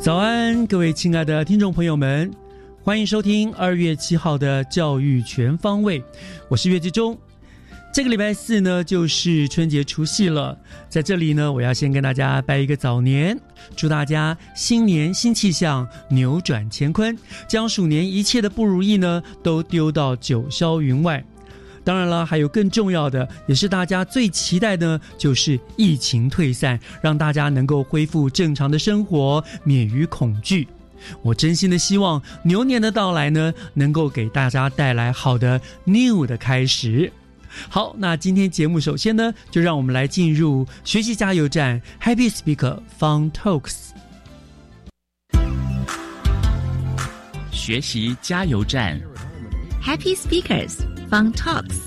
早安，各位亲爱的听众朋友们，欢迎收听二月七号的教育全方位，我是岳志忠。这个礼拜四呢，就是春节除夕了，在这里呢，我要先跟大家拜一个早年，祝大家新年新气象，扭转乾坤，将鼠年一切的不如意呢，都丢到九霄云外。当然了，还有更重要的，也是大家最期待的，就是疫情退散，让大家能够恢复正常的生活，免于恐惧。我真心的希望牛年的到来呢，能够给大家带来好的 new 的开始。好，那今天节目首先呢，就让我们来进入学习加油站 Happy Speaker Fun Talks。学习加油站。Happy Speakers Fun Talks.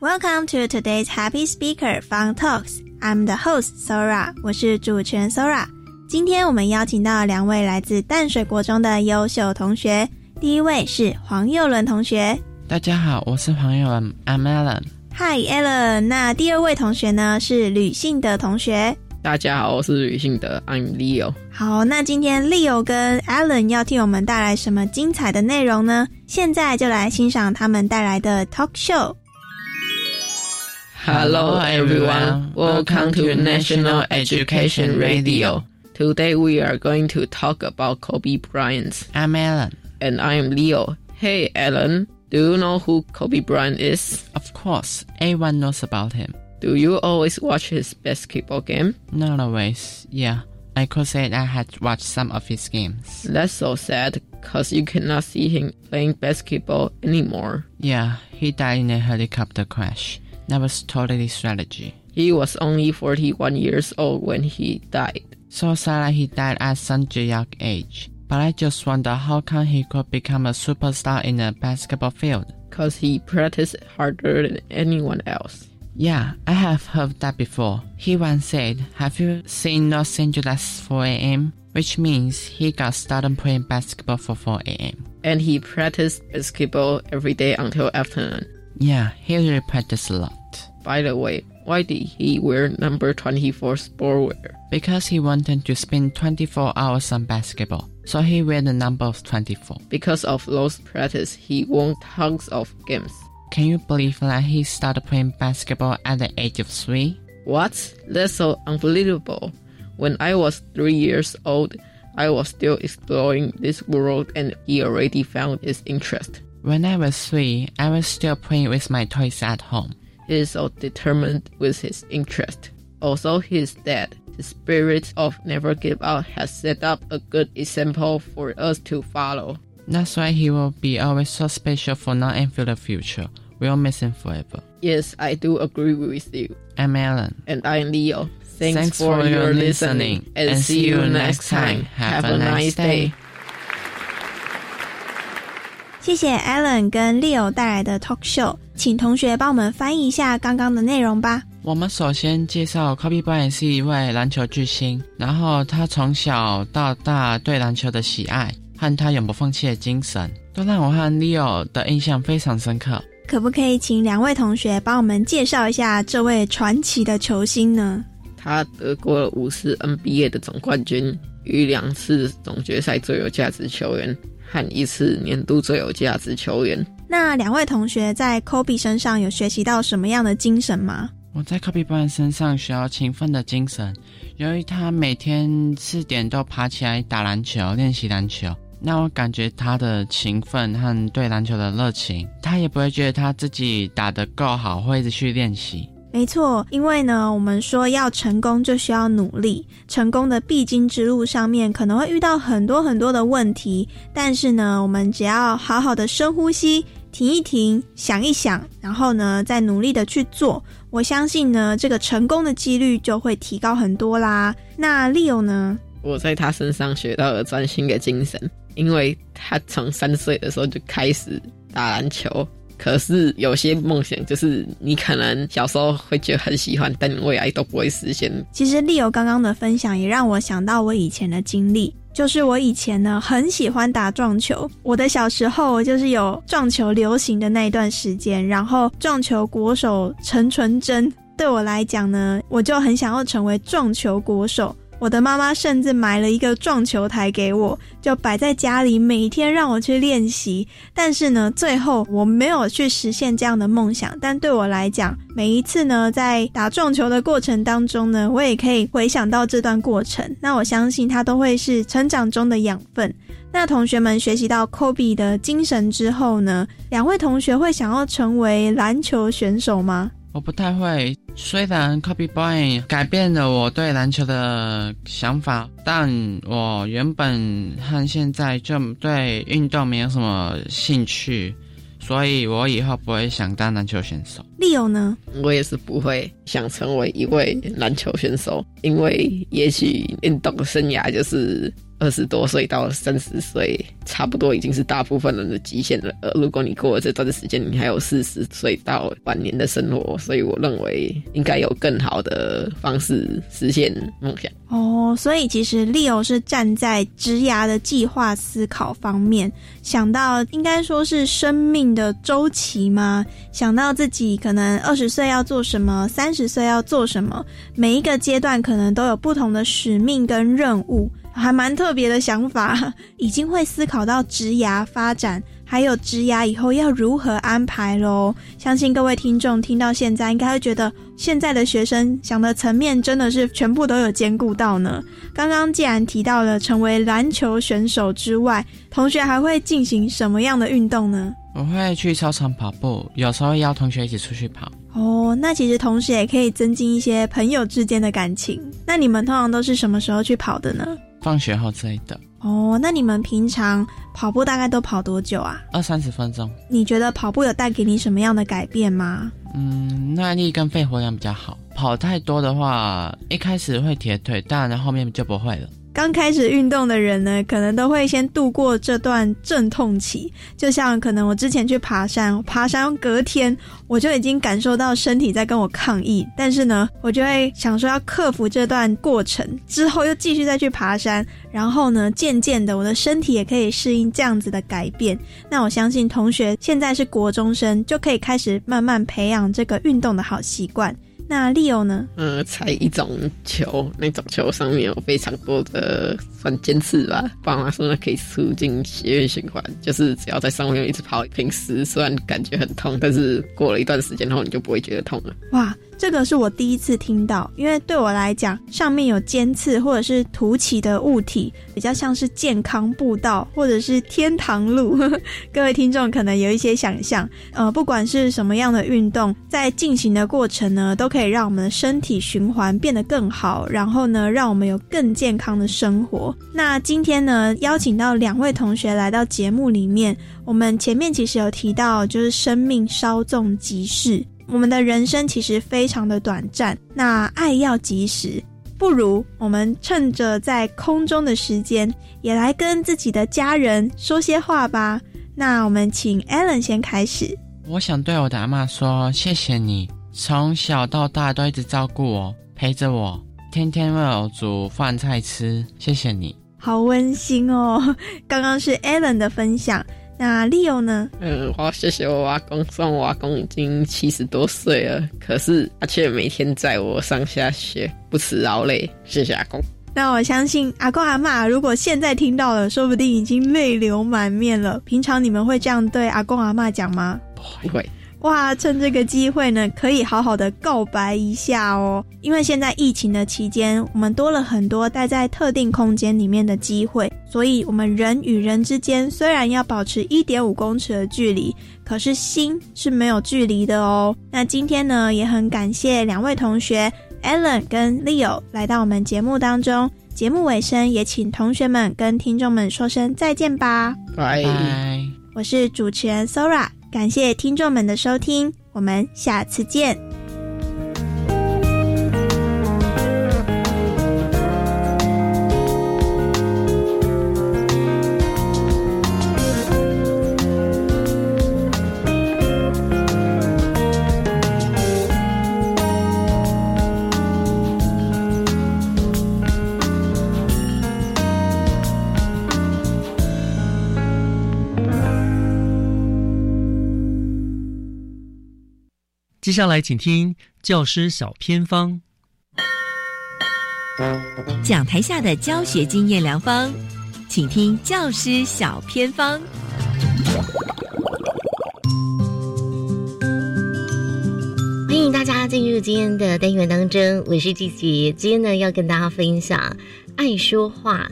Welcome to today's Happy Speaker Fun Talks. I'm the host Sora，我是主持人 Sora。今天我们邀请到两位来自淡水国中的优秀同学，第一位是黄佑伦同学。大家好，我是黄佑伦，I'm Alan。 Hi Alan，那第二位同学呢是吕信德同学。大家好，我是吕信德，I'm Leo。 好，那今天 Leo 跟 Alan 要替我们带来什么精彩的内容呢？现在就来欣赏他们带来的 talk show。 Hello everyone, welcome to National Education Radio. Today we are going to talk about Kobe Bryant. I'm Alan. And I'm Leo. Hey Alan, do you know who Kobe Bryant is? Of course, everyone knows about him. Do you always watch his basketball game? Not always, yeah. I could say I had watched some of his games. That's so sad, cause you cannot see him playing basketball anymore. Yeah, he died in a helicopter crash. That was totally strategy. He was only 41 years old when he died. So sad he died at such a young age. But I just wonder how come he could become a superstar in a basketball field. Cause he practiced harder than anyone else. Yeah, I have heard that before. He once said, Have you seen Los Angeles 4 a.m.? Which means he got started playing basketball for 4 a.m. And he practiced basketball every day until afternoon. Yeah, he really practiced a lot. By the way, why did he wear number 24 sportwear? Because he wanted to spend 24 hours on basketball. So he wear the number of 24. Because of those practice, he won tons of games. Can you believe that he started playing basketball at the age of 3? What? That's so unbelievable. When I was 3 years old, I was still exploring this world and he already found his interest. When I was 3, I was still playing with my toys at home. He is so determined with his interest. Also, his dad, the spirit of never give up, has set up a good example for us to follow. That's why he will be always so special for now and for the future. We'll miss him forever. Yes, I do agree with you. I'm Alan. And I'm Leo. Thanks, Thanks for, for your your listening, listening, and and see see you you next next time. time. Have a nice day. 谢谢 Alan 跟 Leo 带来的 talk show，请同学帮我们翻译一下刚刚的内容吧。我们首先介绍 Kobe Bryant 是一位篮球巨星，然后他从小到大对篮球的喜爱 和他永不放弃的精神，都让我和 Leo 的印象非常深刻。可不可以请两位同学帮我们介绍一下这位传奇的球星呢？他得过了五次 NBA 的总冠军，与两次总决赛最有价值球员，和一次年度最有价值球员。那两位同学在 Kobe 身上有学习到什么样的精神吗？我在 Kobe Bryant 身上学到勤奋的精神，由于他每天四点都爬起来打篮球，练习篮球。那我感觉他的勤奋和对篮球的热情，他也不会觉得他自己打得够好，会一直去练习。没错，因为呢，我们说要成功就需要努力，成功的必经之路上面可能会遇到很多很多的问题，但是呢，我们只要好好的深呼吸，停一停，想一想，然后呢，再努力的去做，我相信呢，这个成功的几率就会提高很多啦。那 Leo 呢？我在他身上学到了专心的精神。因为他从三岁的时候就开始打篮球，可是有些梦想就是你可能小时候会觉得很喜欢，但未来都不会实现。其实丽友刚刚的分享也让我想到我以前的经历，就是我以前呢很喜欢打撞球。我的小时候就是有撞球流行的那一段时间，然后撞球国手陈纯真对我来讲呢，我就很想要成为撞球国手。我的妈妈甚至买了一个撞球台给我，就摆在家里，每天让我去练习。但是呢，最后我没有去实现这样的梦想。但对我来讲，每一次呢，在打撞球的过程当中呢，我也可以回想到这段过程。那我相信它都会是成长中的养分。那同学们学习到 Kobe 的精神之后呢，两位同学会想要成为篮球选手吗？我不太会，虽然 Kobe Bryant 改变了我对篮球的想法，但我原本和现在就对运动没有什么兴趣，所以我以后不会想当篮球选手。利友呢？我也是不会想成为一位篮球选手，因为也许运动生涯就是。二十多岁到三十岁，差不多已经是大部分人的极限了。呃，如果你过了这段时间，你还有四十岁到晚年的生活，所以我认为应该有更好的方式实现梦想。哦，所以其实 Leo 是站在职涯的计划思考方面，想到应该说是生命的周期吗？想到自己可能二十岁要做什么，三十岁要做什么，每一个阶段可能都有不同的使命跟任务。还蛮特别的想法，已经会思考到职涯发展，还有职涯以后要如何安排喽。相信各位听众听到现在，应该会觉得现在的学生想的层面真的是全部都有兼顾到呢。刚刚既然提到了成为篮球选手之外，同学还会进行什么样的运动呢？我会去操场跑步，有时候邀同学一起出去跑。哦，那其实同时也可以增进一些朋友之间的感情。那你们通常都是什么时候去跑的呢？放学后之类的哦，那你们平常跑步大概都跑多久啊？二三十分钟。你觉得跑步有带给你什么样的改变吗？嗯，耐力跟肺活量比较好。跑太多的话，一开始会铁腿，但后面就不会了。刚开始运动的人呢，可能都会先度过这段阵痛期。就像可能我之前去爬山，爬山隔天我就已经感受到身体在跟我抗议，但是呢，我就会想说要克服这段过程，之后又继续再去爬山，然后呢，渐渐的我的身体也可以适应这样子的改变。那我相信同学现在是国中生，就可以开始慢慢培养这个运动的好习惯。那利奥呢？呃，踩一种球，那种球上面有非常多的算尖刺吧。爸妈说呢，可以促进血液循环，就是只要在上面一直跑，平时虽然感觉很痛，但是过了一段时间后，你就不会觉得痛了。哇！这个是我第一次听到，因为对我来讲，上面有尖刺或者是凸起的物体，比较像是健康步道或者是天堂路。各位听众可能有一些想象，呃，不管是什么样的运动，在进行的过程呢，都可以让我们的身体循环变得更好，然后呢，让我们有更健康的生活。那今天呢，邀请到两位同学来到节目里面，我们前面其实有提到，就是生命稍纵即逝。我们的人生其实非常的短暂，那爱要及时，不如我们趁着在空中的时间，也来跟自己的家人说些话吧。那我们请 Allen 先开始。我想对我的阿妈说，谢谢你从小到大都一直照顾我，陪着我，天天为我煮饭菜吃，谢谢你。好温馨哦！刚刚是 Allen 的分享。那 Leo 呢？嗯，我要谢谢我阿公，虽然我阿公已经七十多岁了，可是他却每天载我上下学，不辞劳累。谢谢阿公。那我相信阿公阿妈如果现在听到了，说不定已经泪流满面了。平常你们会这样对阿公阿妈讲吗？不会。哇，趁这个机会呢，可以好好的告白一下哦。因为现在疫情的期间，我们多了很多待在特定空间里面的机会，所以我们人与人之间虽然要保持一点五公尺的距离，可是心是没有距离的哦。那今天呢，也很感谢两位同学 Allen 跟 Leo 来到我们节目当中。节目尾声，也请同学们跟听众们说声再见吧。拜。我是主持人 Sora。感谢听众们的收听，我们下次见。接下来，请听教师小偏方，讲台下的教学经验良方，请听教师小偏方。欢迎大家进入今天的单元当中，我是季姐，今天呢要跟大家分享爱说话。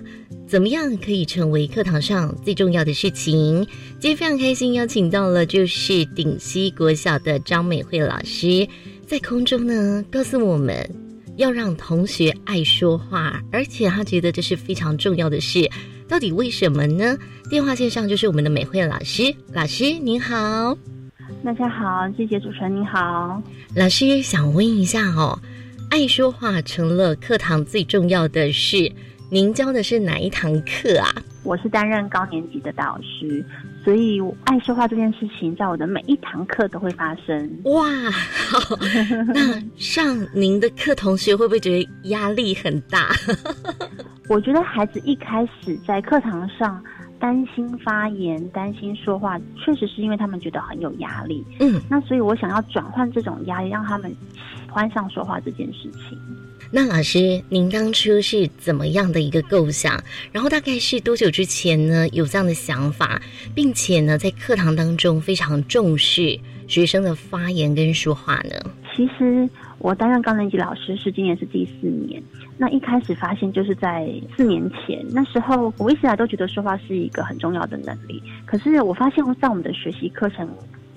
怎么样可以成为课堂上最重要的事情？今天非常开心邀请到了就是顶溪国小的张美惠老师，在空中呢告诉我们要让同学爱说话，而且他觉得这是非常重要的事。到底为什么呢？电话线上就是我们的美惠老师，老师您好，大家好，谢谢主持人你好，老师想问一下哦，爱说话成了课堂最重要的事。您教的是哪一堂课啊？我是担任高年级的导师，所以爱说话这件事情在我的每一堂课都会发生。哇，那上您的课同学会不会觉得压力很大？我觉得孩子一开始在课堂上担心发言、担心说话，确实是因为他们觉得很有压力。嗯，那所以我想要转换这种压力，让他们喜欢上说话这件事情。那老师，您当初是怎么样的一个构想？然后大概是多久之前呢？有这样的想法，并且呢，在课堂当中非常重视学生的发言跟说话呢？其实我担任高年级老师是今年是第四年。那一开始发现就是在四年前，那时候我一直来都觉得说话是一个很重要的能力。可是我发现在我们的学习课程。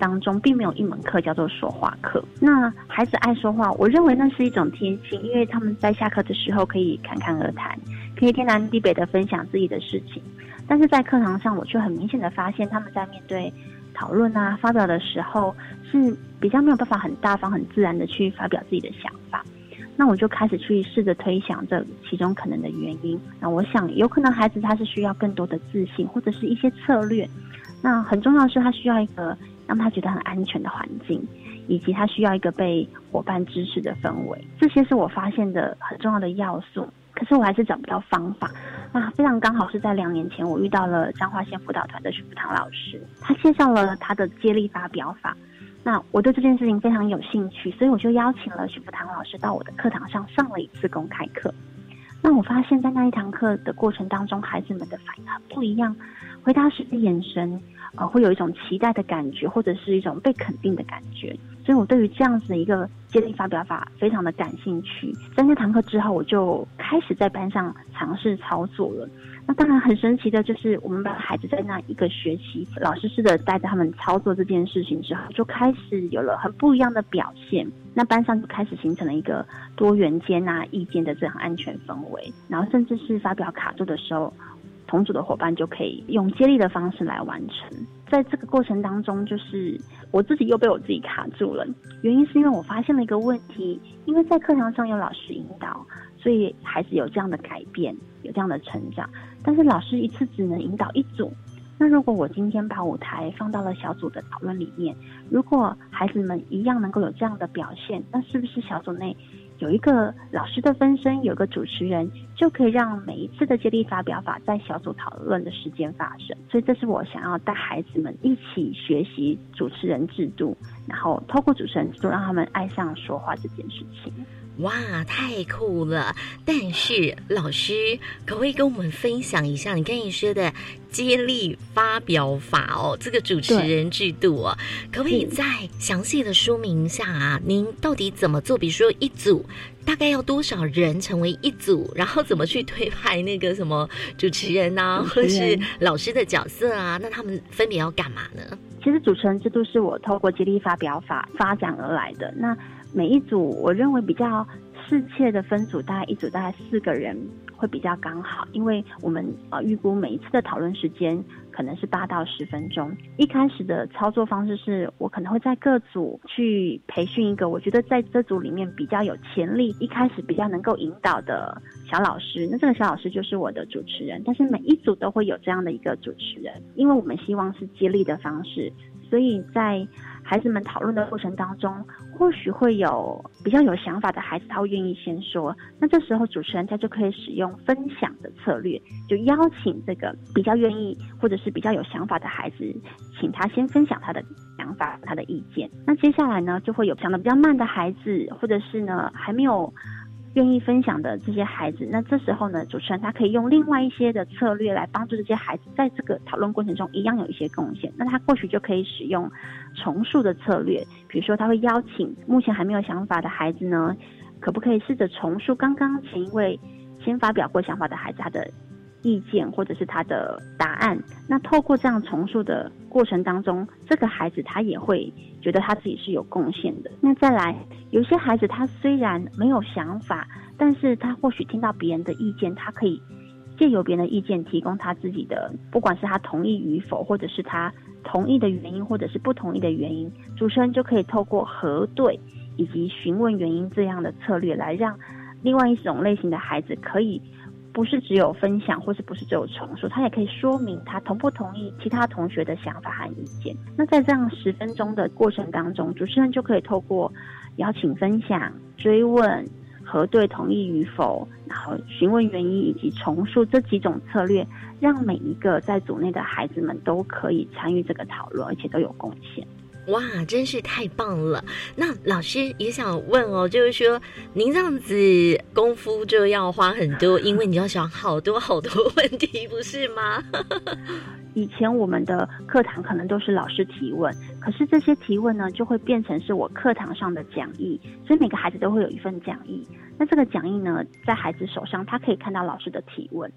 当中并没有一门课叫做说话课。那孩子爱说话，我认为那是一种天性，因为他们在下课的时候可以侃侃而谈，可以天南地北的分享自己的事情。但是在课堂上，我却很明显的发现，他们在面对讨论啊、发表的时候，是比较没有办法很大方、很自然的去发表自己的想法。那我就开始去试着推想这其中可能的原因。那我想，有可能孩子他是需要更多的自信，或者是一些策略。那很重要的是，他需要一个。让他觉得很安全的环境，以及他需要一个被伙伴支持的氛围，这些是我发现的很重要的要素。可是我还是找不到方法。那非常刚好是在两年前，我遇到了彰化县辅导团的徐福堂老师，他介绍了他的接力发表法。那我对这件事情非常有兴趣，所以我就邀请了徐福堂老师到我的课堂上上了一次公开课。那我发现，在那一堂课的过程当中，孩子们的反应很不一样，回答时的眼神。呃，会有一种期待的感觉，或者是一种被肯定的感觉，所以我对于这样子的一个接力发表法非常的感兴趣。在那堂课之后，我就开始在班上尝试操作了。那当然很神奇的就是，我们把孩子在那一个学期，老师试着带着他们操作这件事情之后，就开始有了很不一样的表现。那班上就开始形成了一个多元接纳意见的这样安全氛围，然后甚至是发表卡住的时候。同组的伙伴就可以用接力的方式来完成。在这个过程当中，就是我自己又被我自己卡住了。原因是因为我发现了一个问题，因为在课堂上有老师引导，所以孩子有这样的改变，有这样的成长。但是老师一次只能引导一组。那如果我今天把舞台放到了小组的讨论里面，如果孩子们一样能够有这样的表现，那是不是小组内有一个老师的分身，有个主持人，就可以让每一次的接力发表法在小组讨论的时间发生。所以这是我想要带孩子们一起学习主持人制度，然后透过主持人制度让他们爱上说话这件事情。哇，太酷了！但是老师可不可以跟我们分享一下你刚才说的接力发表法哦？这个主持人制度哦，可不可以再详细的说明一下啊？您到底怎么做？比如说一组大概要多少人成为一组，然后怎么去推派那个什么主持人啊，或是老师的角色啊？那他们分别要干嘛呢？其实主持人制度是我透过接力发表法发展而来的。那每一组，我认为比较适切的分组，大概一组大概四个人会比较刚好，因为我们呃预估每一次的讨论时间可能是八到十分钟。一开始的操作方式是我可能会在各组去培训一个我觉得在这组里面比较有潜力，一开始比较能够引导的小老师。那这个小老师就是我的主持人，但是每一组都会有这样的一个主持人，因为我们希望是接力的方式，所以在。孩子们讨论的过程当中，或许会有比较有想法的孩子，他会愿意先说。那这时候主持人他就可以使用分享的策略，就邀请这个比较愿意或者是比较有想法的孩子，请他先分享他的想法、他的意见。那接下来呢，就会有讲的比较慢的孩子，或者是呢还没有。愿意分享的这些孩子，那这时候呢，主持人他可以用另外一些的策略来帮助这些孩子，在这个讨论过程中一样有一些贡献。那他或许就可以使用重塑的策略，比如说他会邀请目前还没有想法的孩子呢，可不可以试着重塑刚刚前一位先发表过想法的孩子他的。意见或者是他的答案，那透过这样重塑的过程当中，这个孩子他也会觉得他自己是有贡献的。那再来，有些孩子他虽然没有想法，但是他或许听到别人的意见，他可以借由别人的意见提供他自己的，不管是他同意与否，或者是他同意的原因，或者是不同意的原因，主持人就可以透过核对以及询问原因这样的策略，来让另外一种类型的孩子可以。不是只有分享，或是不是只有重述，他也可以说明他同不同意其他同学的想法和意见。那在这样十分钟的过程当中，主持人就可以透过邀请分享、追问、核对同意与否，然后询问原因以及重述这几种策略，让每一个在组内的孩子们都可以参与这个讨论，而且都有贡献。哇，真是太棒了！那老师也想问哦，就是说您这样子功夫就要花很多，因为你要想好多好多问题，不是吗？以前我们的课堂可能都是老师提问，可是这些提问呢，就会变成是我课堂上的讲义，所以每个孩子都会有一份讲义。那这个讲义呢，在孩子手上，他可以看到老师的提问。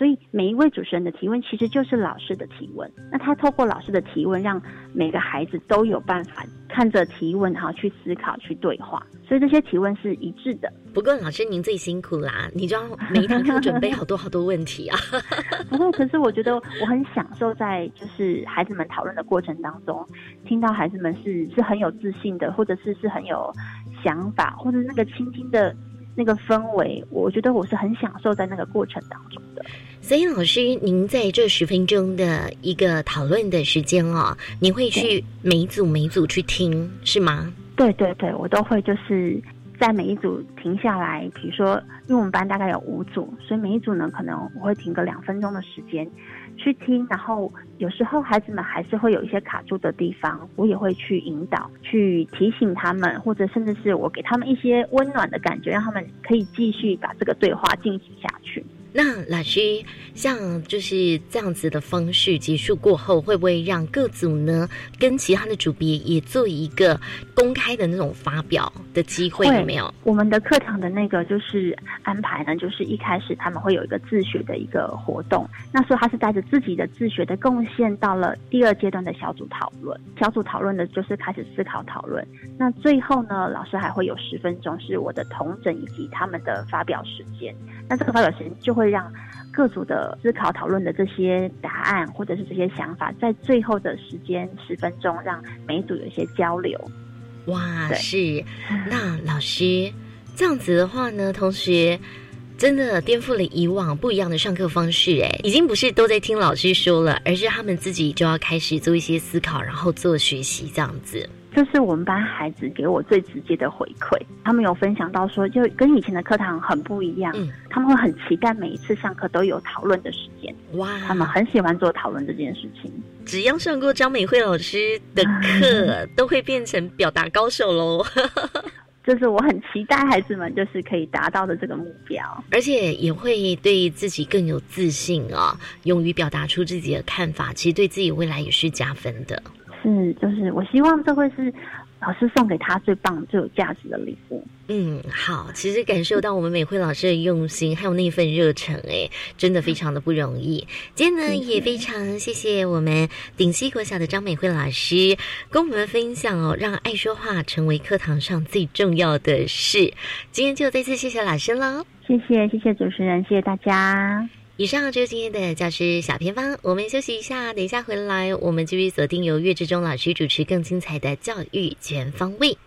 所以每一位主持人的提问其实就是老师的提问。那他透过老师的提问，让每个孩子都有办法看着提问，然后去思考、去对话。所以这些提问是一致的。不过老师您最辛苦啦，你就要每一堂课准备好多好多问题啊。不过可是我觉得我很享受在就是孩子们讨论的过程当中，听到孩子们是是很有自信的，或者是是很有想法，或者那个倾听的。那个氛围，我觉得我是很享受在那个过程当中的。所以，老师，您在这十分钟的一个讨论的时间哦，你会去每一组每一组去听是吗？对对对，我都会就是在每一组停下来，比如说，因为我们班大概有五组，所以每一组呢，可能我会停个两分钟的时间。去听，然后有时候孩子们还是会有一些卡住的地方，我也会去引导、去提醒他们，或者甚至是我给他们一些温暖的感觉，让他们可以继续把这个对话进行下去。那老师，像就是这样子的方式结束过后，会不会让各组呢跟其他的组别也做一个公开的那种发表的机会？有没有？我们的课堂的那个就是安排呢，就是一开始他们会有一个自学的一个活动，那时候他是带着自己的自学的贡献到了第二阶段的小组讨论。小组讨论的就是开始思考讨论。那最后呢，老师还会有十分钟是我的同整以及他们的发表时间。那这个发表时间就会。会让各组的思考讨论的这些答案，或者是这些想法，在最后的时间十分钟，让每一组有一些交流。哇，是那老师这样子的话呢，同学真的颠覆了以往不一样的上课方式。哎，已经不是都在听老师说了，而是他们自己就要开始做一些思考，然后做学习这样子。这是我们班孩子给我最直接的回馈。他们有分享到说，就跟以前的课堂很不一样，嗯他们会很期待每一次上课都有讨论的时间，哇，他们很喜欢做讨论这件事情。只要上过张美惠老师的课，都会变成表达高手喽。这是我很期待孩子们就是可以达到的这个目标。而且也会对自己更有自信啊，勇于表达出自己的看法，其实对自己未来也是加分的。是，就是我希望这会是老师送给他最棒、最有价值的礼物。嗯，好，其实感受到我们美惠老师的用心，还有那份热忱，哎，真的非常的不容易。今天呢，也非常谢谢我们顶溪国小的张美惠老师跟我们分享哦，让爱说话成为课堂上最重要的事。今天就再次谢谢老师喽，谢谢，谢谢主持人，谢谢大家。以上就是今天的教师小偏方，我们休息一下，等一下回来，我们继续锁定由岳志忠老师主持更精彩的教育全方位。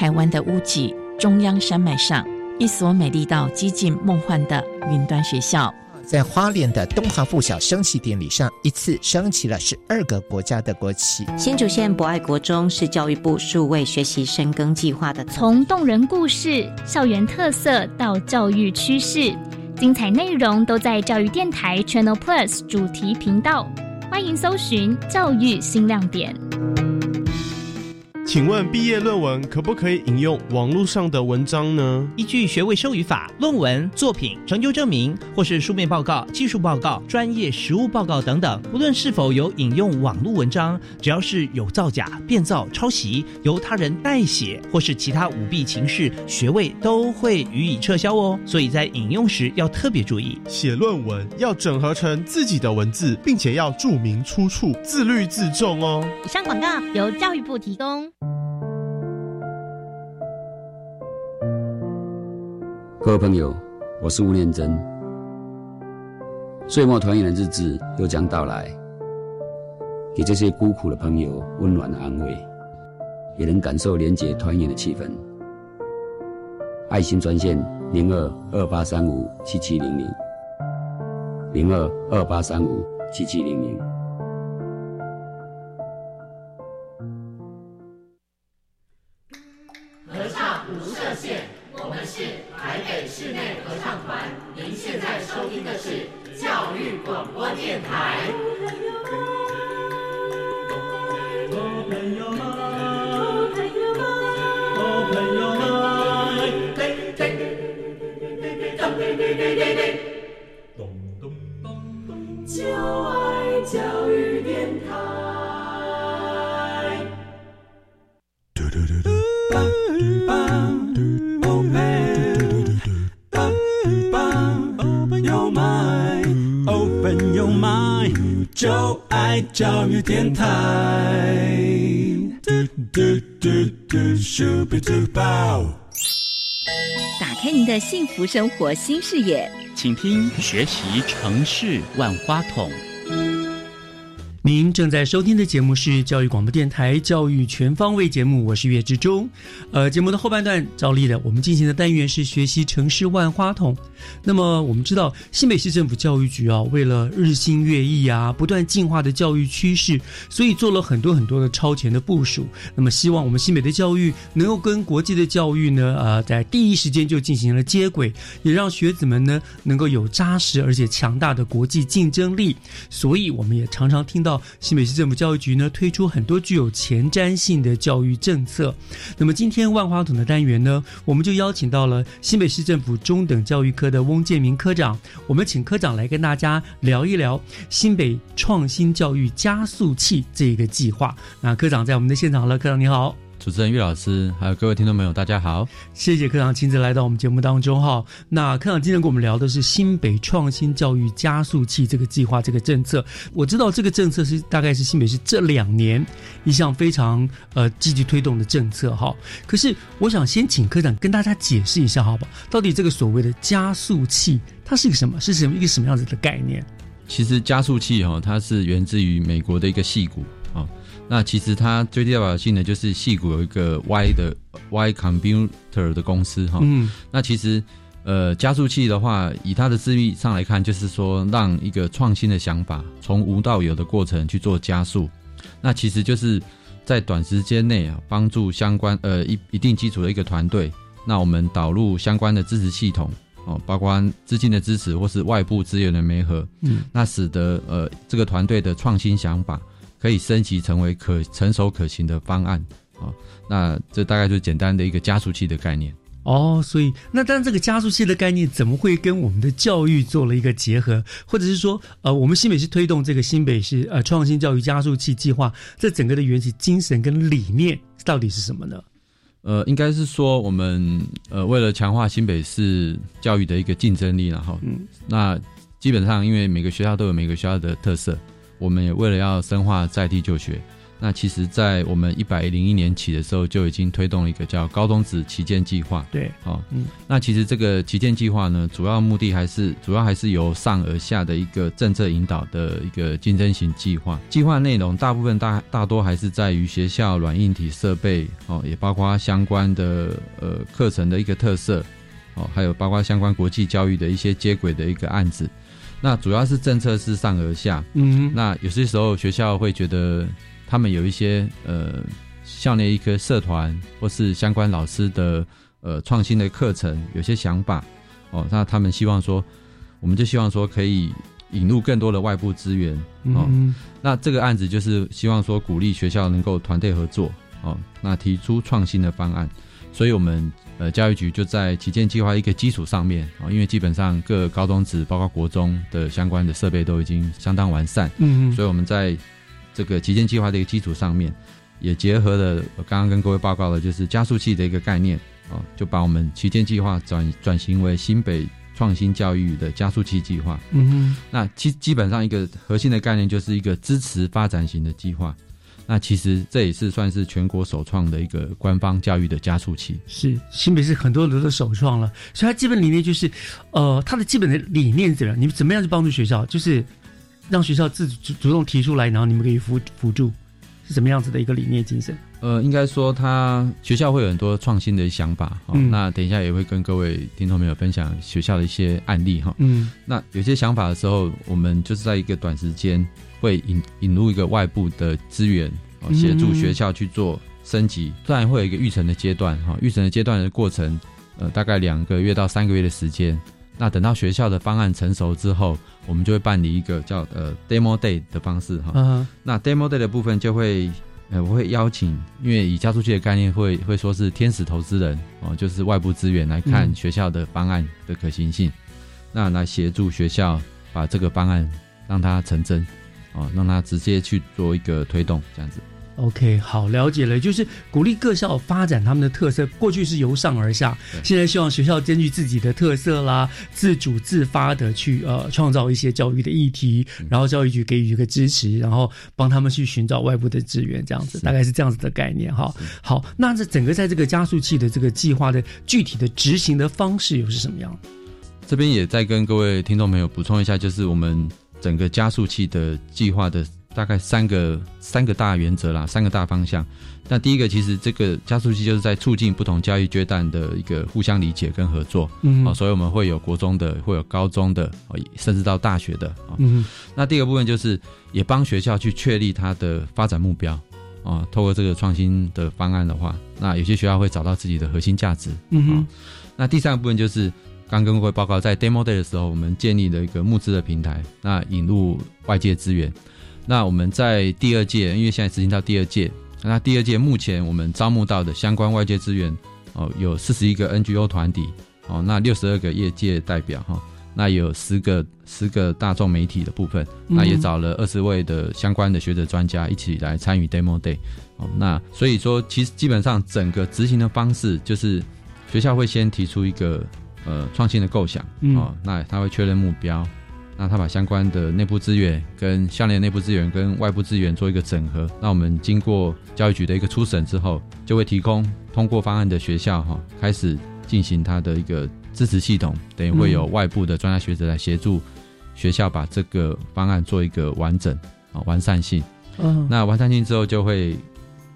台湾的屋脊中央山脉上，一所美丽到几近梦幻的云端学校。在花莲的东华附小升旗典礼上，一次升起了十二个国家的国旗。新竹县博爱国中是教育部数位学习深耕计划的，从动人故事、校园特色到教育趋势，精彩内容都在教育电台 Channel Plus 主题频道，欢迎搜寻教育新亮点。请问毕业论文可不可以引用网络上的文章呢？依据学位授予法，论文、作品、成就证明或是书面报告、技术报告、专业实务报告等等，不论是否有引用网络文章，只要是有造假、变造、抄袭、由他人代写或是其他舞弊情事，学位都会予以撤销哦。所以在引用时要特别注意，写论文要整合成自己的文字，并且要注明出处，自律自重哦。以上广告由教育部提供。各位朋友，我是吴念真。岁末团圆的日子又将到来，给这些孤苦的朋友温暖的安慰，也能感受廉洁团圆的气氛。爱心专线零二二八三五七七零零零二二八三五七七零零。广播电台。就爱教育就爱教育电台。打开您的幸福生活新视野，请听《学习城市万花筒》。您正在收听的节目是教育广播电台《教育全方位》节目，我是岳志忠。呃，节目的后半段，照例的，我们进行的单元是学习城市万花筒。那么，我们知道新北市政府教育局啊，为了日新月异啊，不断进化的教育趋势，所以做了很多很多的超前的部署。那么，希望我们新北的教育能够跟国际的教育呢，呃，在第一时间就进行了接轨，也让学子们呢能够有扎实而且强大的国际竞争力。所以，我们也常常听到。新北市政府教育局呢推出很多具有前瞻性的教育政策。那么今天万花筒的单元呢，我们就邀请到了新北市政府中等教育科的翁建明科长。我们请科长来跟大家聊一聊新北创新教育加速器这个计划。那科长在我们的现场了，科长你好。主持人岳老师，还有各位听众朋友，大家好！谢谢科长亲自来到我们节目当中哈。那科长今天跟我们聊的是新北创新教育加速器这个计划这个政策。我知道这个政策是大概是新北市这两年一项非常呃积极推动的政策哈。可是我想先请科长跟大家解释一下好不好？到底这个所谓的加速器它是一个什么？是什么一个什么样子的概念？其实加速器哈，它是源自于美国的一个戏骨啊。那其实它最代表性的就是戏谷有一个 Y 的 Y Computer 的公司哈，嗯，那其实呃加速器的话，以它的字义上来看，就是说让一个创新的想法从无到有的过程去做加速，那其实就是在短时间内啊帮助相关呃一一定基础的一个团队，那我们导入相关的支持系统哦，包括资金的支持或是外部资源的媒合，嗯，那使得呃这个团队的创新想法。可以升级成为可成熟可行的方案啊，那这大概就是简单的一个加速器的概念哦。所以，那但这个加速器的概念怎么会跟我们的教育做了一个结合？或者是说，呃，我们新北市推动这个新北市呃创新教育加速器计划，这整个的缘起精神跟理念到底是什么呢？呃，应该是说我们呃为了强化新北市教育的一个竞争力，然后嗯，那基本上因为每个学校都有每个学校的特色。我们也为了要深化在地就学，那其实，在我们一百零一年起的时候，就已经推动了一个叫高中职旗舰计划。对，哦，嗯，那其实这个旗舰计划呢，主要目的还是主要还是由上而下的一个政策引导的一个竞争型计划。计划内容大部分大大多还是在于学校软硬体设备，哦，也包括相关的呃课程的一个特色，哦，还有包括相关国际教育的一些接轨的一个案子。那主要是政策是上而下，嗯，那有些时候学校会觉得。他们有一些呃校内一个社团或是相关老师的呃创新的课程，有些想法哦，那他们希望说，我们就希望说可以引入更多的外部资源哦。那这个案子就是希望说鼓励学校能够团队合作哦，那提出创新的方案。所以我们呃教育局就在旗舰计划一个基础上面啊，因为基本上各高中职包括国中的相关的设备都已经相当完善，嗯，所以我们在这个旗舰计划的一个基础上面，也结合了我刚刚跟各位报告的，就是加速器的一个概念啊，就把我们旗舰计划转转型为新北创新教育的加速器计划。嗯哼，那基基本上一个核心的概念就是一个支持发展型的计划。那其实这也是算是全国首创的一个官方教育的加速器。是新北市很多人都首创了，所以它基本理念就是，呃，它的基本的理念怎么样？你们怎么样去帮助学校？就是。让学校自主主动提出来，然后你们可以辅辅助，是什么样子的一个理念精神？呃，应该说，他学校会有很多创新的想法。嗯，那等一下也会跟各位听众朋友分享学校的一些案例哈。嗯，那有些想法的时候，我们就是在一个短时间会引引入一个外部的资源，协助学校去做升级。当然会有一个育成的阶段哈，育成的阶段的过程，呃，大概两个月到三个月的时间。那等到学校的方案成熟之后，我们就会办理一个叫呃 demo day 的方式哈。嗯。那 demo day 的部分就会呃我会邀请，因为以加速器的概念会会说是天使投资人哦，就是外部资源来看学校的方案的可行性，那来协助学校把这个方案让它成真哦，让它直接去做一个推动这样子。OK，好，了解了，就是鼓励各校发展他们的特色。过去是由上而下，现在希望学校根据自己的特色啦，自主自发的去呃创造一些教育的议题，然后教育局给予一个支持，然后帮他们去寻找外部的资源，这样子大概是这样子的概念哈。好，那这整个在这个加速器的这个计划的具体的执行的方式又是什么样？这边也再跟各位听众朋友补充一下，就是我们整个加速器的计划的。大概三个三个大原则啦，三个大方向。那第一个，其实这个加速器就是在促进不同教育阶段的一个互相理解跟合作。嗯，哦，所以我们会有国中的，会有高中的，哦，甚至到大学的。嗯，那第二个部分就是也帮学校去确立它的发展目标。哦，透过这个创新的方案的话，那有些学校会找到自己的核心价值。嗯，那第三个部分就是刚跟各位报告，在 demo day 的时候，我们建立了一个募资的平台，那引入外界资源。那我们在第二届，因为现在执行到第二届，那第二届目前我们招募到的相关外界资源哦，有四十一个 NGO 团体哦，那六十二个业界代表哈，那有十个十个大众媒体的部分，那也找了二十位的相关的学者专家一起来参与 Demo Day 哦，那所以说其实基本上整个执行的方式就是学校会先提出一个呃创新的构想哦，那他会确认目标。那他把相关的内部资源跟校内内部资源跟外部资源做一个整合，那我们经过教育局的一个初审之后，就会提供通过方案的学校哈，开始进行它的一个支持系统，等于会有外部的专家学者来协助学校把这个方案做一个完整啊完善性。嗯，那完善性之后就会，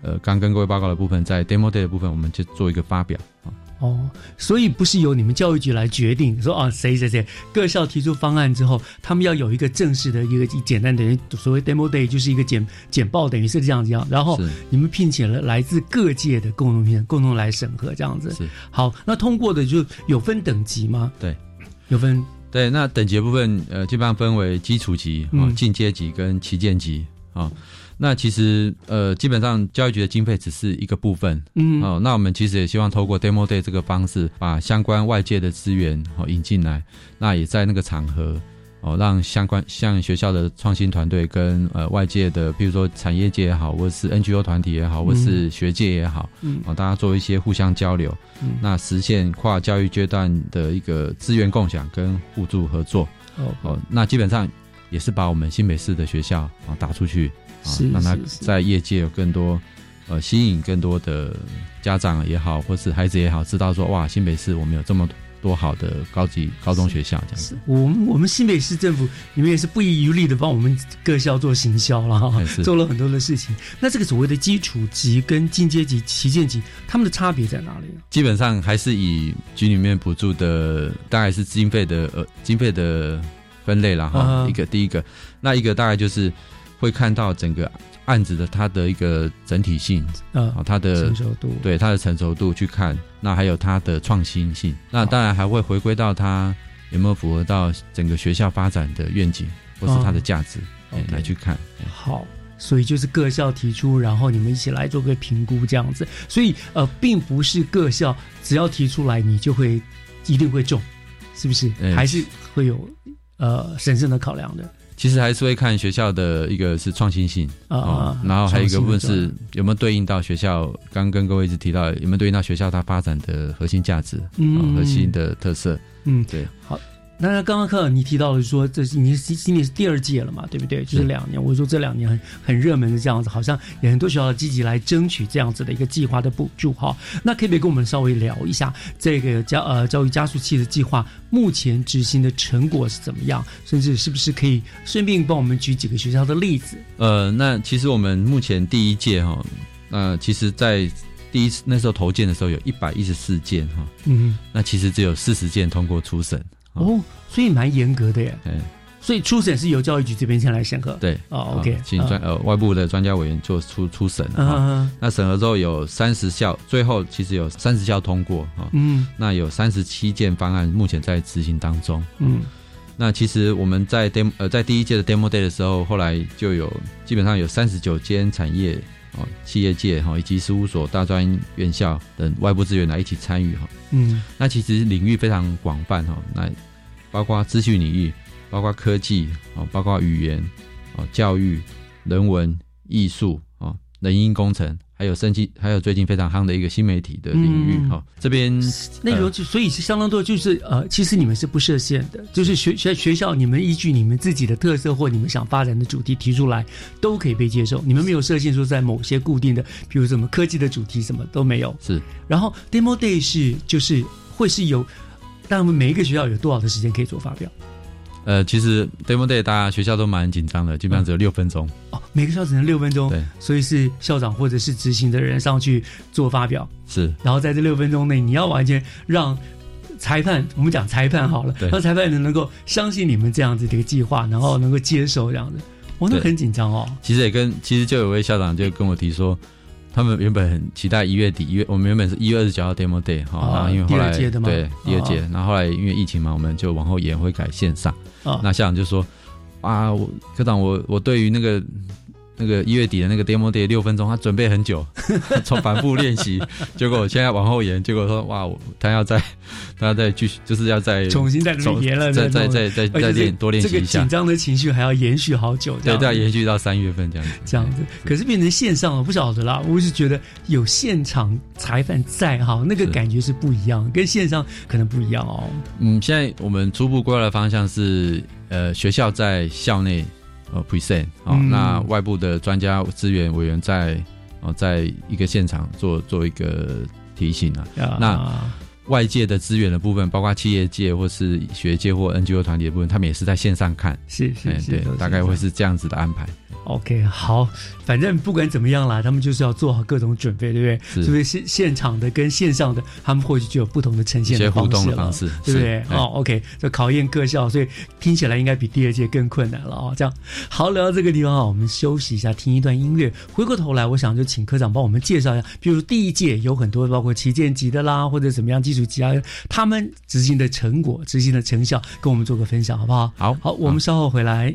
呃，刚跟各位报告的部分，在 demo day 的部分，我们就做一个发表啊。哦，所以不是由你们教育局来决定，说啊谁谁谁各校提出方案之后，他们要有一个正式的一个简单等于所谓 demo day 就是一个简简报，等于是这样子样，然后你们聘请了来自各界的共同片共同来审核这样子。是好，那通过的就有分等级吗？对，有分。对，那等级部分呃基本上分为基础级、啊进阶级跟旗舰级啊。那其实，呃，基本上教育局的经费只是一个部分，嗯，哦，那我们其实也希望透过 demo day 这个方式，把相关外界的资源哦引进来，那也在那个场合哦，让相关像学校的创新团队跟呃外界的，比如说产业界也好，或是 NGO 团体也好，或是学界也好，嗯，哦，大家做一些互相交流，嗯，那实现跨教育阶段的一个资源共享跟互助合作，哦哦，那基本上也是把我们新北市的学校啊打出去。啊，让他在业界有更多呃吸引更多的家长也好，或是孩子也好，知道说哇，新北市我们有这么多好的高级高中学校这样子。我们我们新北市政府你们也是不遗余力的帮我们各校做行销了哈，做了很多的事情。那这个所谓的基础级跟进阶级、旗舰级，他们的差别在哪里？基本上还是以局里面补助的，大概是经费的呃经费的分类了哈。一个第一个，那一个大概就是会看到整个案子的它的一个整体性啊，它的成熟度，对它的成熟度去看。那还有它的创新性，那当然还会回归到它有没有符合到整个学校发展的愿景或是它的价值来去看。好，所以就是各校提出，然后你们一起来做个评估这样子。所以呃，并不是各校只要提出来你就会一定会中，是不是？还是会有呃审慎的考量的。其实还是会看学校的一个是创新性啊，然后还有一个部分是有没有对应到学校，刚跟各位一直提到有没有对应到学校它发展的核心价值，嗯，核心的特色，嗯，对，好。那刚刚课你提到了说，这是你今年是第二届了嘛，对不对？就是两年。我说这两年很很热门的这样子，好像也很多学校积极来争取这样子的一个计划的补助哈。那可不可以跟我们稍微聊一下这个教呃教育加速器的计划目前执行的成果是怎么样？甚至是不是可以顺便帮我们举几个学校的例子？呃，那其实我们目前第一届哈，那其实在第一次那时候投件的时候有一百一十四件哈，嗯，那其实只有四十件通过初审。哦，所以蛮严格的耶。嗯，所以初审是由教育局这边先来审核。对，哦，OK，请专呃外部的专家委员做出初审。嗯，那审核之后有三十校，最后其实有三十校通过啊。嗯，那有三十七件方案目前在执行当中。嗯，那其实我们在 demo 呃在第一届的 demo day 的时候，后来就有基本上有三十九间产业哦企业界哈以及事务所、大专院校等外部资源来一起参与哈。嗯，那其实领域非常广泛哈，那包括资讯领域，包括科技啊，包括语言哦，教育、人文、艺术啊，人因工程，还有生机，还有最近非常夯的一个新媒体的领域哈。这边内容就所以是相当多，就是呃，其实你们是不设限的，就是学学学校，你们依据你们自己的特色或你们想发展的主题提出来，都可以被接受。你们没有设限说在某些固定的，比如什么科技的主题什么都没有。是，然后 demo day 是就是会是有。但我们每一个学校有多少的时间可以做发表？呃，其实 demo day 大家学校都蛮紧张的，基本上只有六分钟。哦，每个校只能六分钟。对，所以是校长或者是执行的人上去做发表。是，然后在这六分钟内，你要完全让裁判，我们讲裁判好了，让裁判能能够相信你们这样子的一个计划，然后能够接受这样子。我都很紧张哦。其实也跟其实就有位校长就跟我提说。他们原本很期待一月底，一月我们原本是一月二十九号 demo day 哈，然后因为后来对第二届，然后后来因为疫情嘛，我们就往后延，会改线上。那校长就说：“啊，科长，我我对于那个。”那个一月底的那个 demo day 六分钟，他准备很久，从反复练习，结果现在往后延，结果说哇，他要再，他要再继续，就是要再重新再延了，再再再再再练多练习一下。紧张的情绪还要延续好久，对，要延续到三月份这样子。这样子，可是变成线上了，不晓得啦。我是觉得有现场裁判在哈，那个感觉是不一样，跟线上可能不一样哦。嗯，现在我们初步规划的方向是，呃，学校在校内。呃，present 啊，那外部的专家资源委员在哦，在一个现场做做一个提醒啊。那外界的资源的部分，包括企业界或是学界或 NGO 团体的部分，他们也是在线上看。是是是，对，大概会是这样子的安排。OK，好，反正不管怎么样啦，他们就是要做好各种准备，对不对？是不是现现场的跟线上的，他们或许就有不同的呈现的方式了，对不对？哦，OK，这考验各校，所以听起来应该比第二届更困难了哦。这样，好，聊到这个地方啊，我们休息一下，听一段音乐。回过头来，我想就请科长帮我们介绍一下，比如第一届有很多包括旗舰级的啦，或者怎么样基础级啊，他们执行的成果、执行的成效，跟我们做个分享，好不好？好，好，我们稍后回来。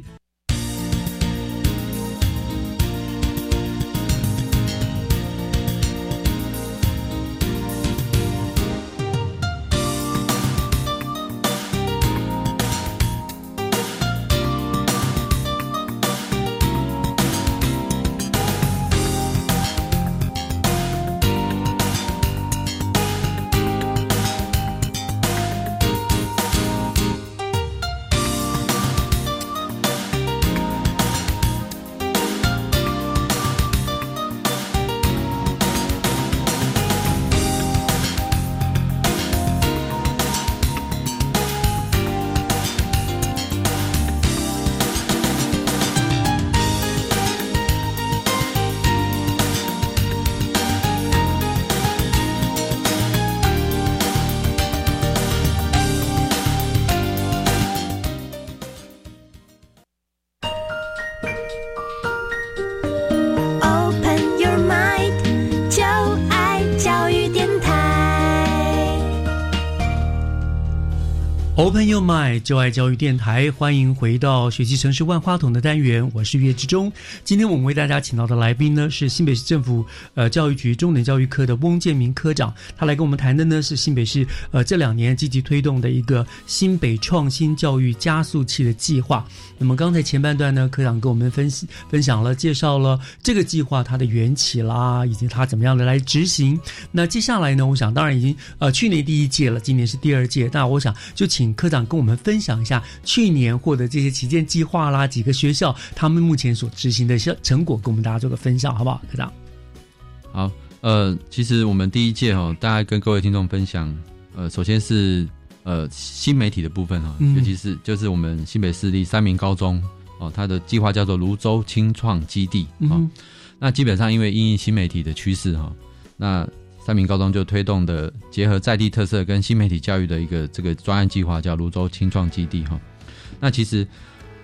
Open Your Mind，就爱教育电台，欢迎回到学习城市万花筒的单元，我是岳志忠。今天我们为大家请到的来宾呢是新北市政府呃教育局中等教育科的翁建明科长，他来跟我们谈的呢是新北市呃这两年积极推动的一个新北创新教育加速器的计划。那么刚才前半段呢，科长跟我们分析分享了介绍了这个计划它的缘起啦，以及它怎么样的来执行。那接下来呢，我想当然已经呃去年第一届了，今年是第二届，那我想就请科科长跟我们分享一下去年获得这些旗舰计划啦，几个学校他们目前所执行的效成果，跟我们大家做个分享，好不好，科长？好，呃，其实我们第一届哦，大概跟各位听众分享，呃，首先是呃新媒体的部分哈，嗯尤其是就是我们新北市立三明高中哦，它的计划叫做泸州青创基地哦。嗯那基本上因为因应新媒体的趋势哈，那三明高中就推动的结合在地特色跟新媒体教育的一个这个专案计划，叫泸州青创基地哈。那其实，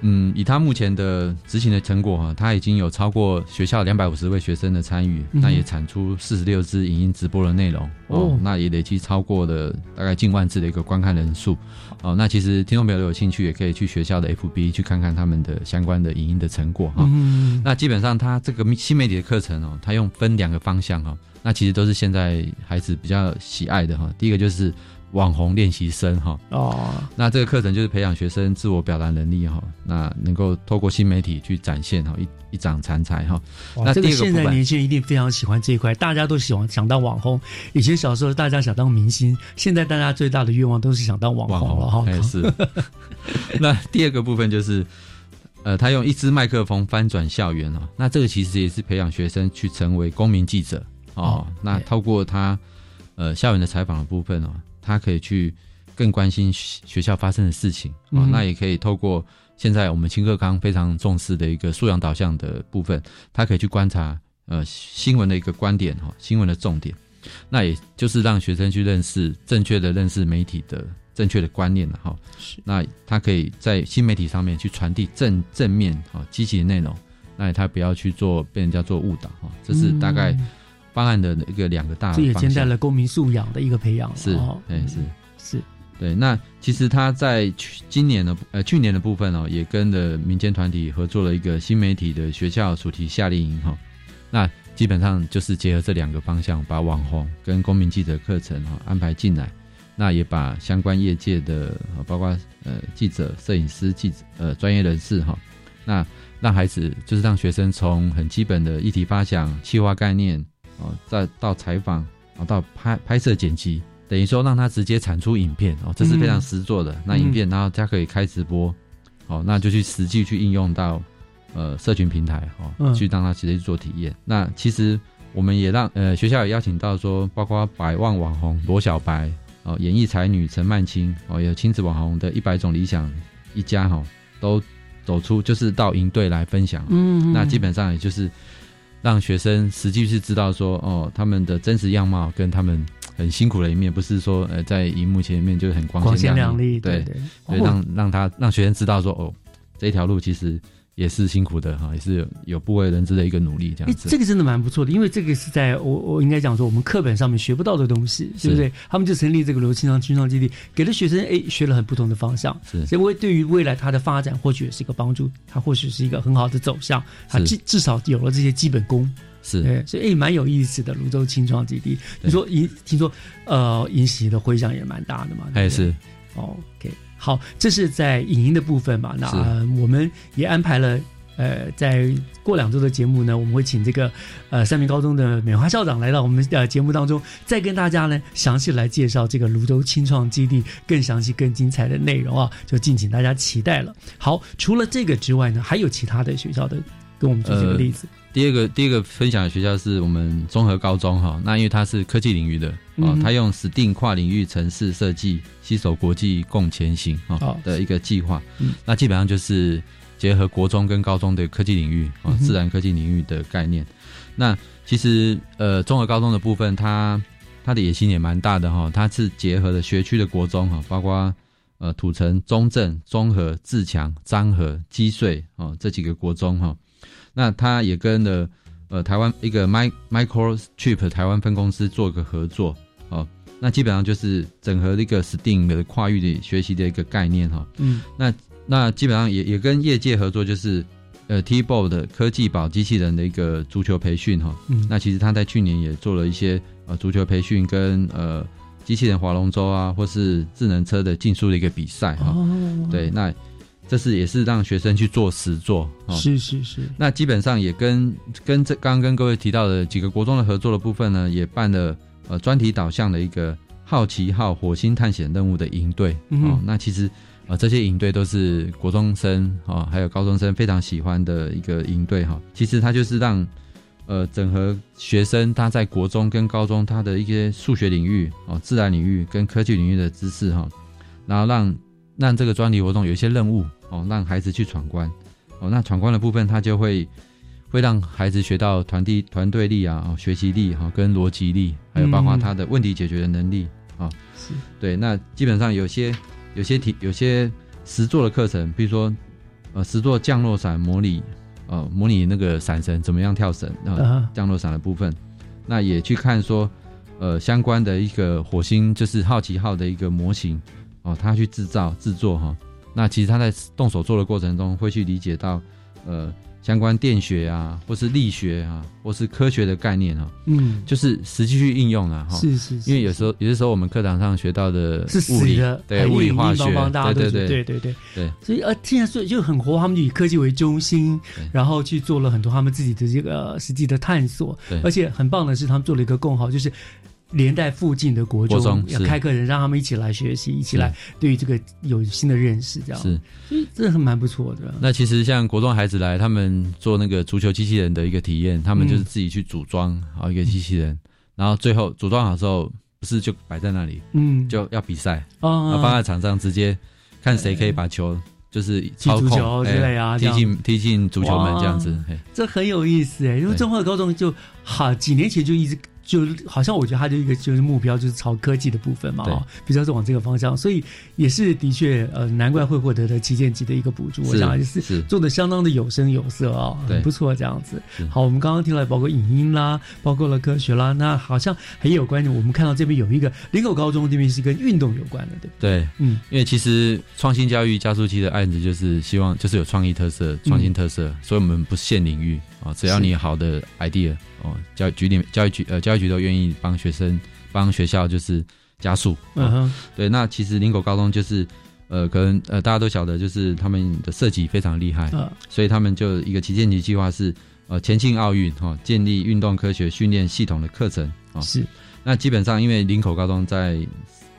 嗯，以他目前的执行的成果哈，他已经有超过学校两百五十位学生的参与，嗯那也产出四十六支影音直播的内容哦哦，那也累积超过了大概近万字的一个观看人数哦。那其实听众朋友有兴趣，也可以去学校的 FB 去看看他们的相关的影音的成果哈。嗯那基本上，他这个新媒体的课程哦，他用分两个方向哈。那其实都是现在孩子比较喜爱的哈。第一个就是网红练习生哈。哦，那这个课程就是培养学生自我表达能力哈，那能够透过新媒体去展现哈，一一展长才哈。哇那这个现在年轻人一定非常喜欢这一块，大家都喜欢想当网红。以前小时候大家想当明星，现在大家最大的愿望都是想当网红了哈。哎是。那第二个部分就是，呃，他用一支麦克风翻转校园哦，那这个其实也是培养学生去成为公民记者哦。哦那透过他呃校园的采访的部分哦，他可以去更关心学学校发生的事情啊。嗯那也可以透过现在我们新课纲非常重视的一个素养导向的部分，他可以去观察呃新闻的一个观点哈、新闻的重点。那也就是让学生去认识正确的认识媒体的正确的观念了哈。那他可以在新媒体上面去传递正正面啊积极的内容，那他不要去做被人家做误导哈。这是大概嗯方案的一个两个大这也。兼带了公民素养的一个培养了是哦，哎是是，对。那其实他在去今年的呃去年的部分哦，也跟的民间团体合作了一个新媒体的学校主题夏令营哈。那基本上就是结合这两个方向，把网红跟公民记者课程哈安排进来，那也把相关业界的呃包括呃记者、摄影师、记者呃专业人士哈，那让孩子就是让学生从很基本的议题发想、企划概念哦，再到采访，然后到拍拍摄剪辑，等于说让他直接产出影片哦，这是非常嗯实做的。那影片，然后他可以开直播，好、那就去实际去应用到呃社群平台哦，嗯去让他直接去做体验。那其实我们也让呃学校也邀请到说，包括百万网红罗小白哦，演艺才女陈曼青哦，有亲子网红的一百种理想一家哈、都走出就是到营队来分享。嗯嗯那基本上也就是让学生实际是知道说哦，他们的真实样貌跟他们很辛苦的一面，不是说呃在荧幕前面就是很光光鲜鲜亮丽对对让让他让学生知道说哦，这条路其实也是辛苦的哈，也是有有不为人知的一个努力这哎样，子。这个真的蛮不错的，因为这个是在我我应该讲说我们课本上面学不到的东西，对不对？他们就成立这个罗青商青创基地，给了学生哎学了很不同的方向，是所以为对于未来他的发展或许也是一个帮助，他或许是一个很好的走向，他至至少有了这些基本功。是对，所以哎，蛮有意思的。泸州青创基地，你说引听说呃引起的回响也蛮大的嘛？对不对哎是哦，OK，好，这是在影音的部分嘛？那、呃我们也安排了。呃，在过两周的节目呢，我们会请这个呃三明高中的美华校长来到我们呃节目当中，再跟大家呢详细来介绍这个泸州青创基地更详细、更精彩的内容啊，就敬请大家期待了。好，除了这个之外呢，还有其他的学校的跟我们举几个例子。呃第二个第二个分享的学校是我们综合高中哈，那因为它是科技领域的哦嗯，它用 STEAM 跨领域城市设计，携手国际共前行哈、哦的一个计划。嗯那基本上就是结合国中跟高中的科技领域啊、自然科技领域的概念。那其实呃，综合高中的部分，它它的野心也蛮大的哈、它是结合了学区的国中哈、包括呃土城、中正、中和、自强、彰和、基穗哦这几个国中哈、那他也跟了呃台湾一个 Mi Microchip 台湾分公司做个合作哦。那基本上就是整合一个 STEAM 的跨域的学习的一个概念哈。嗯，那那基本上也也跟业界合作，就是呃 T-Ball 的科技宝机器人的一个足球培训哈。嗯那其实他在去年也做了一些呃足球培训跟呃机器人划龙舟啊，或是智能车的竞速的一个比赛哈。哦对，那这是也是让学生去做实做。哦是是是，那基本上也跟跟这刚刚跟各位提到的几个国中的合作的部分呢，也办了呃专题导向的一个好奇号火星探险任务的营队。嗯哦，那其实呃这些营队都是国中生哦，还有高中生非常喜欢的一个营队哈、其实它就是让呃整合学生他在国中跟高中他的一些数学领域哦、自然领域跟科技领域的知识哈、然后让让这个专题活动有一些任务哦，让孩子去闯关哦。那闯关的部分，他就会会让孩子学到团体团队力啊、哦、学习力哈、跟逻辑力，还有包括嗯他的问题解决的能力啊。是对，那基本上有些有些题有些实作的课程，比如说呃实作降落伞模拟呃模拟那个伞绳怎么样跳绳啊、降落伞的部分，那也去看说呃相关的一个火星就是好奇号的一个模型哦，他去制造制作哈、那其实他在动手做的过程中会去理解到呃相关电学啊，或是力学啊，或是科学的概念啊，嗯就是实际去应用了哈。是是是因为有时候有的时候我们课堂上学到的是物理死的，对物理化学，对对对对对对所以呃，现在所以就很活，他们就以科技为中心，然后去做了很多他们自己的这个呃实际的探索，而且很棒的是，他们做了一个共好，就是。连带附近的国中国中要开课人，让他们一起来学习，一起来对于这个有新的认识，这样。是，所以这很蛮不错的。那其实像国中孩子来，他们做那个足球机器人的一个体验，他们就是自己去组装好一个机器人，然后最后组装好之后，不是就摆在那里，嗯。就要比赛，哦要放在场上直接看谁可以把球就是操踢足球之类啊踢进踢进足球门这样子，嘿。这很有意思哎，因为对。中华高中就好几年前就一直就好像我觉得他就一个就是目标就是朝科技的部分嘛，对。哦，比较是往这个方向，所以也是的确呃，难怪会获得的旗舰级的一个补助，我想也是是。做的相当的有声有色啊、对很不错这样子。好，我们刚刚听了包括影音啦，包括了科学啦，那好像很有关于我们看到这边有一个林口高中这边是跟运动有关的，对不对？对，嗯，因为其实创新教育加速器的案子就是希望就是有创意特色、创新特色，所以我们不限领域啊，只要你有好的 idea 哦，教育局里教育局呃教育局都愿意帮学生帮学校就是加速。嗯哼，对，那其实林口高中就是呃，可能呃大家都晓得，就是他们的设计非常厉害，嗯所以他们就一个旗舰级计划是呃前进奥运哈、建立运动科学训练系统的课程啊。是，那基本上因为林口高中在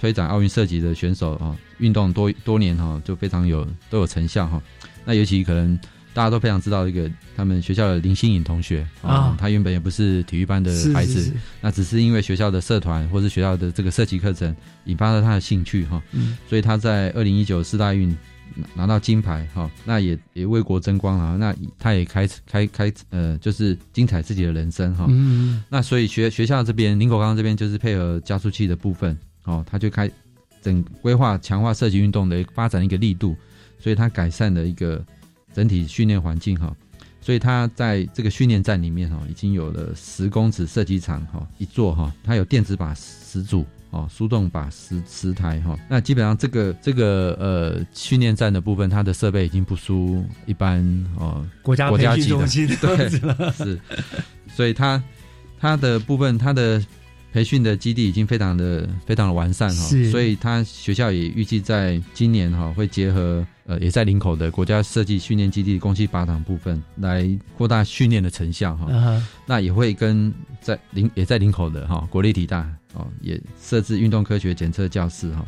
推展奥运设计的选手啊，运动多多年哈、就非常有都有成效哈、那尤其可能大家都非常知道一个他们学校的林心颖同学啊。他原本也不是体育班的孩子，是是。是那只是因为学校的社团或是学校的这个射击课程引发了他的兴趣哈、嗯。所以他在二零一九四大运拿拿到金牌哈、那也也为国争光啊，那他也开开开呃，就是精彩自己的人生哈、嗯那所以学学校这边林口高中这边就是配合加速器的部分哦，他就开整规划强化射击运动的发展一个力度，所以他改善了一个整体训练环境哈、所以他在这个训练站里面哈、已经有了十公尺射击场哈、一座哈、它有电子靶十组。哦，输动靶十十台哈、那基本上这个这个呃训练站的部分，它的设备已经不输一般哦国家国家级的。对 是，所以它它的部分它的培训的基地已经非常的非常的完善哈、所以它学校也预计在今年哈、会结合呃也在林口的国家设计训练基地工期靶场部分来扩大训练的成效哈、那也会跟在林也在林口的哈、国立体大哦也设置运动科学检测教室哈、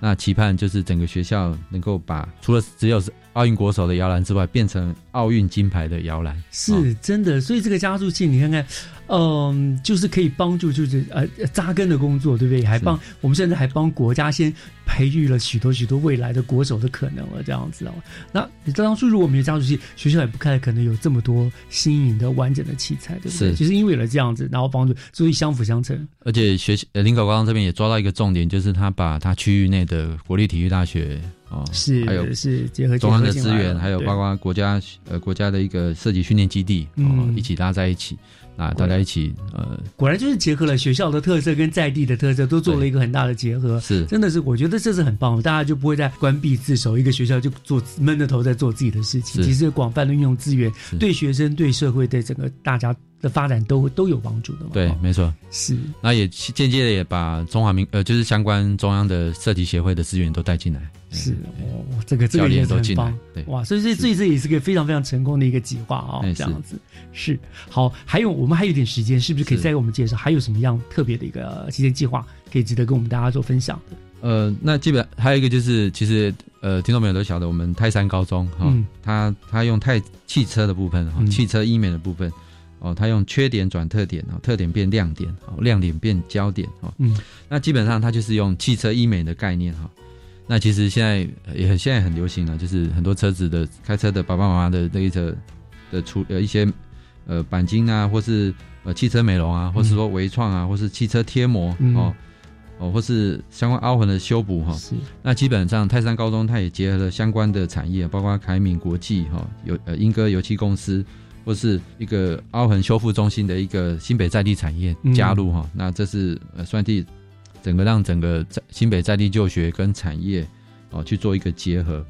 那期盼就是整个学校能够把除了只有是奥运国手的摇篮之外，变成奥运金牌的摇篮。是真的，所以这个加速器，你看看，嗯，就是可以帮助，就是呃扎根的工作，对不对？还帮我们甚至还帮国家先培育了许多许多未来的国手的可能了，这样子哦。那你当初如果没有加速器，学校也不太可能有这么多新颖的完整的器材，对不对？是就是因为有了这样子，然后帮助，所以相辅相成。而且学呃林口高中这边也抓到一个重点，就是他把他区域内的国立体育大学哦，是还有是结合中央的资源，还有包括国家呃国家的一个设计训练基地，哦嗯，一起拉在一起，啊，大家一起呃，果然就是结合了学校的特色跟在地的特色，都做了一个很大的结合。是。真的是，我觉得这是很棒的，大家就不会再关闭自守，一个学校就做闷着头在做自己的事情。是。其实广泛的运用资源，对学生、对社会、对整个大家的发展都都有帮助的嘛。对，没错，是。那也间接的也把中华民呃，就是相关中央的社体协会的资源都带进来，是。哦，这个这教个也都进来。是很棒，对，哇！所以这这这也是个非常非常成功的一个计划哦哎，这样子。是。好。还有我们还有一点时间，是不是可以再给我们介绍还有什么样特别的一个期间计划，可以值得跟我们大家做分享的？呃，那基本还有一个就是，其实呃，听众朋友都晓得，我们泰山高中哈，嗯。他他用泰汽车的部分哈，汽车医美的部分哦，他用缺点转特点哦，特点变亮点哦，亮点变焦点哦，嗯，那基本上他就是用汽车医美的概念哈。那其实现在呃也很现在很流行了，就是很多车子的开车的爸爸妈妈的那一车的出呃一些呃钣金啊，或是呃汽车美容啊，或是说微创啊，或是汽车贴膜嗯。哦。哦，或是相关凹痕的修补哈，那基本上泰山高中它也结合了相关的产业，包括凯敏国际哈，有呃英歌油漆公司，或是一个凹痕修复中心的一个新北在地产业嗯。加入哈，那这是呃算地整个让整个在新北在地就学跟产业哦去做一个结合。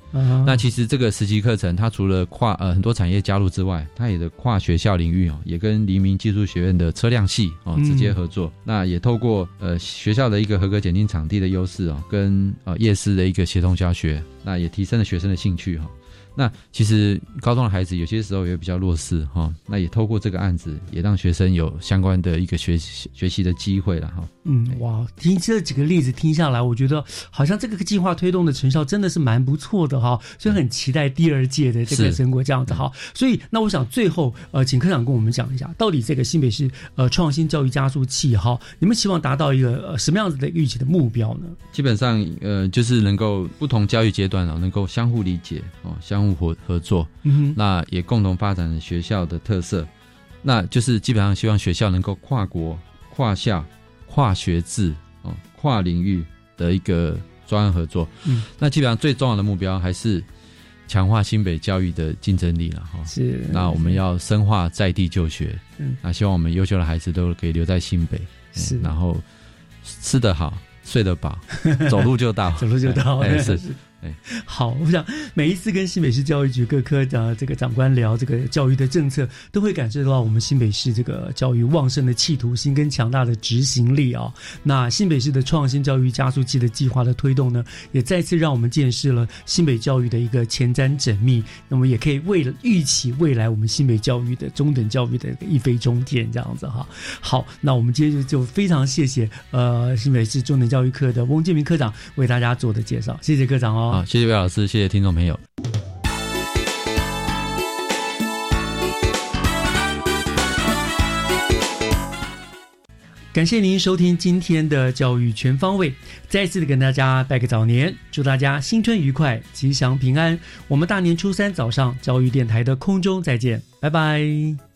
那其实这个实习课程，它除了跨呃很多产业加入之外，它也的跨学校领域哦，也跟黎明技术学院的车辆系哦嗯直接合作。那也透过呃学校的一个合格检定场地的优势哦，跟呃夜市的一个协同教学，那也提升了学生的兴趣哈、那其实高中的孩子有些时候也比较弱势哈、那也透过这个案子，也让学生有相关的一个学习学习的机会了哈。嗯，哇，听这几个例子听下来，我觉得好像这个计划推动的成效真的是蛮不错的哈，所以很期待第二届的这个成果这样子哈。所以那我想最后呃，请科长跟我们讲一下，到底这个新北市呃创新教育加速器哈，你们希望达到一个、呃、什么样子的预期的目标呢？基本上，呃，就是能够不同教育阶段哦，能够相互理解哦，相互合合作，嗯哼。那也共同发展学校的特色，那就是基本上希望学校能够跨国、跨校、跨学制哦、跨领域的一个专案合作。嗯，那基本上最重要的目标还是强化新北教育的竞争力了哈。是。那我们要深化在地就学，嗯。那希望我们优秀的孩子都可以留在新北，是。嗯然后吃得好，睡得饱，走路就到，走路就到，哎是。哎，好，我想每一次跟新北市教育局各科的这个长官聊这个教育的政策，都会感受到我们新北市这个教育旺盛的企图心跟强大的执行力啊、那新北市的创新教育加速器的计划的推动呢，也再次让我们见识了新北教育的一个前瞻缜密。那么也可以为了预期未来我们新北教育的中等教育的一飞冲天这样子哈。好，那我们今天就非常谢谢呃新北市中等教育科的翁建明科长为大家做的介绍，谢谢科长哦。好，谢谢魏老师，谢谢听众朋友。感谢您收听今天的教育全方位，再次的跟大家拜个早年，祝大家新春愉快，吉祥平安。我们大年初三早上教育电台的空中再见，拜拜。